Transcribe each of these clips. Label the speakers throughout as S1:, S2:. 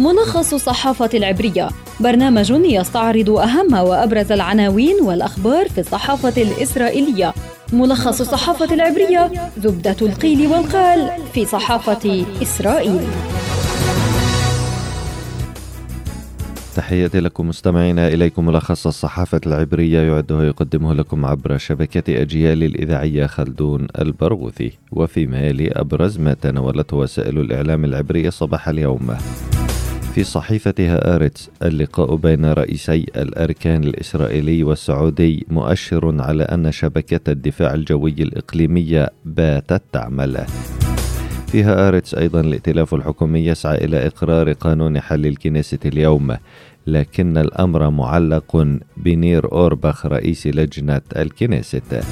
S1: ملخص الصحافة العبرية. برنامج يستعرض أهم وأبرز العناوين والأخبار في الصحافة الإسرائيلية. ملخص الصحافة العبرية زبدة القيل والقال في صحافة إسرائيل.
S2: تحياتي لكم مستمعينا إليكم ملخص الصحافة العبرية يعده ويقدمه لكم عبر شبكة أجيال الإذاعية خلدون البرغوثي. وفيما يلي أبرز ما تناولته وسائل الإعلام العبرية صباح اليوم. في صحيفة هآرتس اللقاء بين رئيسي الأركان الإسرائيلي والسعودي مؤشر على أن شبكة الدفاع الجوي الإقليمية باتت تعمل. في هآرتس أيضا الائتلاف الحكومي يسعى إلى إقرار قانون حل الكنيست اليوم لكن الأمر معلق بنير أوربخ رئيس لجنة الكنيست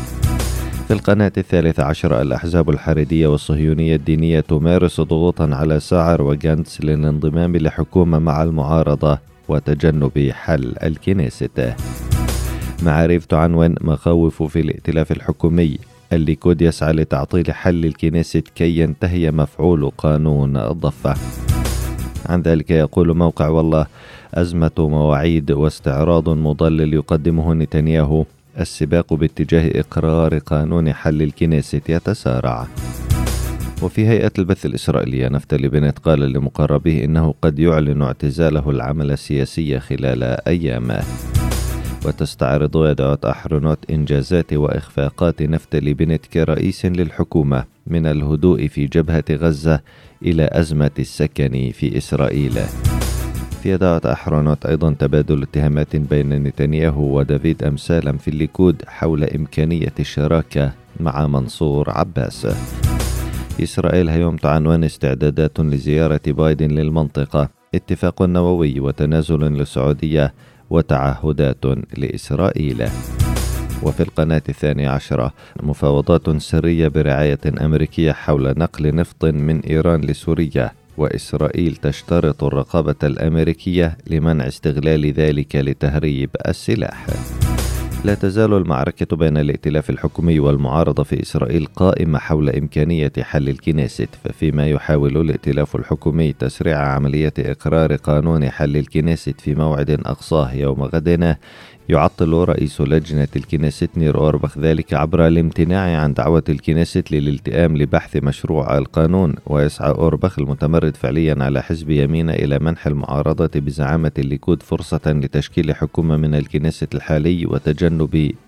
S2: في القناة الثالثة عشر الأحزاب الحريدية والصهيونية الدينية تمارس ضغوطا على ساعر وجانتس للانضمام لحكومة مع المعارضة وتجنب حل الكنيسة معاريف تعنون مخاوف في الائتلاف الحكومي. الليكود يسعى لتعطيل حل الكنيسة كي ينتهي مفعول قانون الضفة. عن ذلك يقول موقع والله أزمة مواعيد واستعراض مضلل يقدمه نتنياهو. السباق باتجاه إقرار قانون حل الكنيسة يتسارع. وفي هيئة البث الإسرائيلية نفتلي بنت قال لمقربيه إنه قد يعلن اعتزاله العمل السياسي خلال أيامه وتستعرض يدعوت أحرنوت إنجازات وإخفاقات نفتلي بنت كرئيس للحكومة من الهدوء في جبهة غزة إلى أزمة السكن في إسرائيل. دعوة أحرنوت أيضا تبادل اتهامات بين نتنياهو ودافيد أمسالم في الليكود حول إمكانية الشراكة مع منصور عباس. إسرائيل هيوم تعنوان استعدادات لزيارة بايدن للمنطقة. اتفاق نووي وتنازل للسعودية وتعهدات لإسرائيل. وفي القناة الثانية عشرة مفاوضات سرية برعاية أمريكية حول نقل نفط من إيران لسوريا. وإسرائيل تشترط الرقابة الأمريكية لمنع استغلال ذلك لتهريب السلاح. لا تزال المعركة بين الائتلاف الحكومي والمعارضة في إسرائيل قائمة حول إمكانية حل الكنيست ففيما يحاول الائتلاف الحكومي تسريع عملية إقرار قانون حل الكنيست في موعد أقصاه يوم غد يعطل رئيس لجنة الكنيست نير أوربخ ذلك عبر الامتناع عن دعوة الكنيست للالتئام لبحث مشروع القانون ويسعى أوربخ المتمرد فعليا على حزب يمين إلى منح المعارضة بزعامة الليكود فرصة لتشكيل حكومة من الكنيست الحالي وتجنب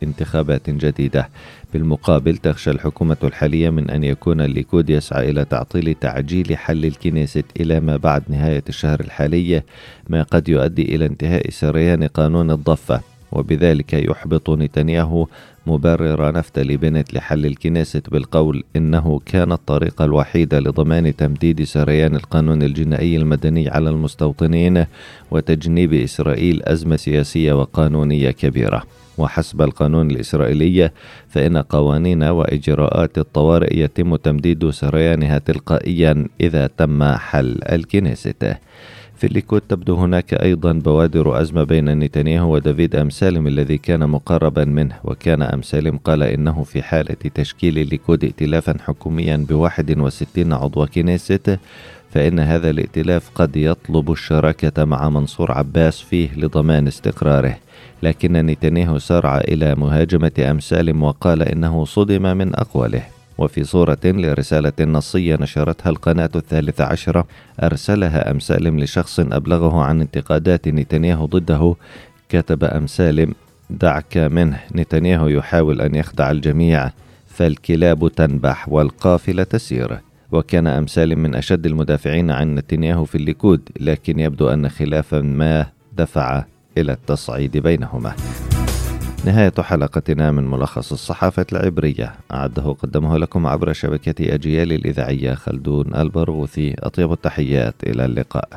S2: انتخابات جديدة. بالمقابل تخشى الحكومة الحالية من أن يكون الليكود يسعى إلى تعطيل تعجيل حل الكنيست إلى ما بعد نهاية الشهر الحالي ما قد يؤدي إلى انتهاء سريان قانون الضفة. وبذلك يحبط نتنياهو مبرر نفتلي بنت لحل الكنيست بالقول إنه كان الطريقة الوحيدة لضمان تمديد سريان القانون الجنائي المدني على المستوطنين وتجنيب إسرائيل أزمة سياسية وقانونية كبيرة. وحسب القانون الإسرائيلي فإن قوانين وإجراءات الطوارئ يتم تمديد سريانها تلقائيا إذا تم حل الكنيست. في الليكود تبدو هناك أيضا بوادر أزمة بين نتنياهو ودافيد أمسالم الذي كان مقربا منه وكان أمسالم قال إنه في حالة تشكيل الليكود ائتلافا حكوميا بواحد وستين عضو كنيست فإن هذا الائتلاف قد يطلب الشراكة مع منصور عباس فيه لضمان استقراره. لكن نتنياهو سارع إلى مهاجمة أمسالم وقال إنه صدم من أقواله. وفي صورة لرسالة نصية نشرتها القناة الثالثة عشرة أرسلها أمسالم لشخص أبلغه عن انتقادات نتنياهو ضده. كتب أمسالم دعك منه. نتنياهو يحاول أن يخدع الجميع فالكلاب تنبح والقافلة تسير. وكان أمسالم من أشد المدافعين عن نتنياهو في الليكود لكن يبدو أن خلافا ما دفع إلى التصعيد بينهما. نهاية حلقتنا من ملخص الصحافة العبرية. أعده قدمه لكم عبر شبكة أجيال الإذاعية خلدون ألبرغوثي. أطيب التحيات إلى اللقاء.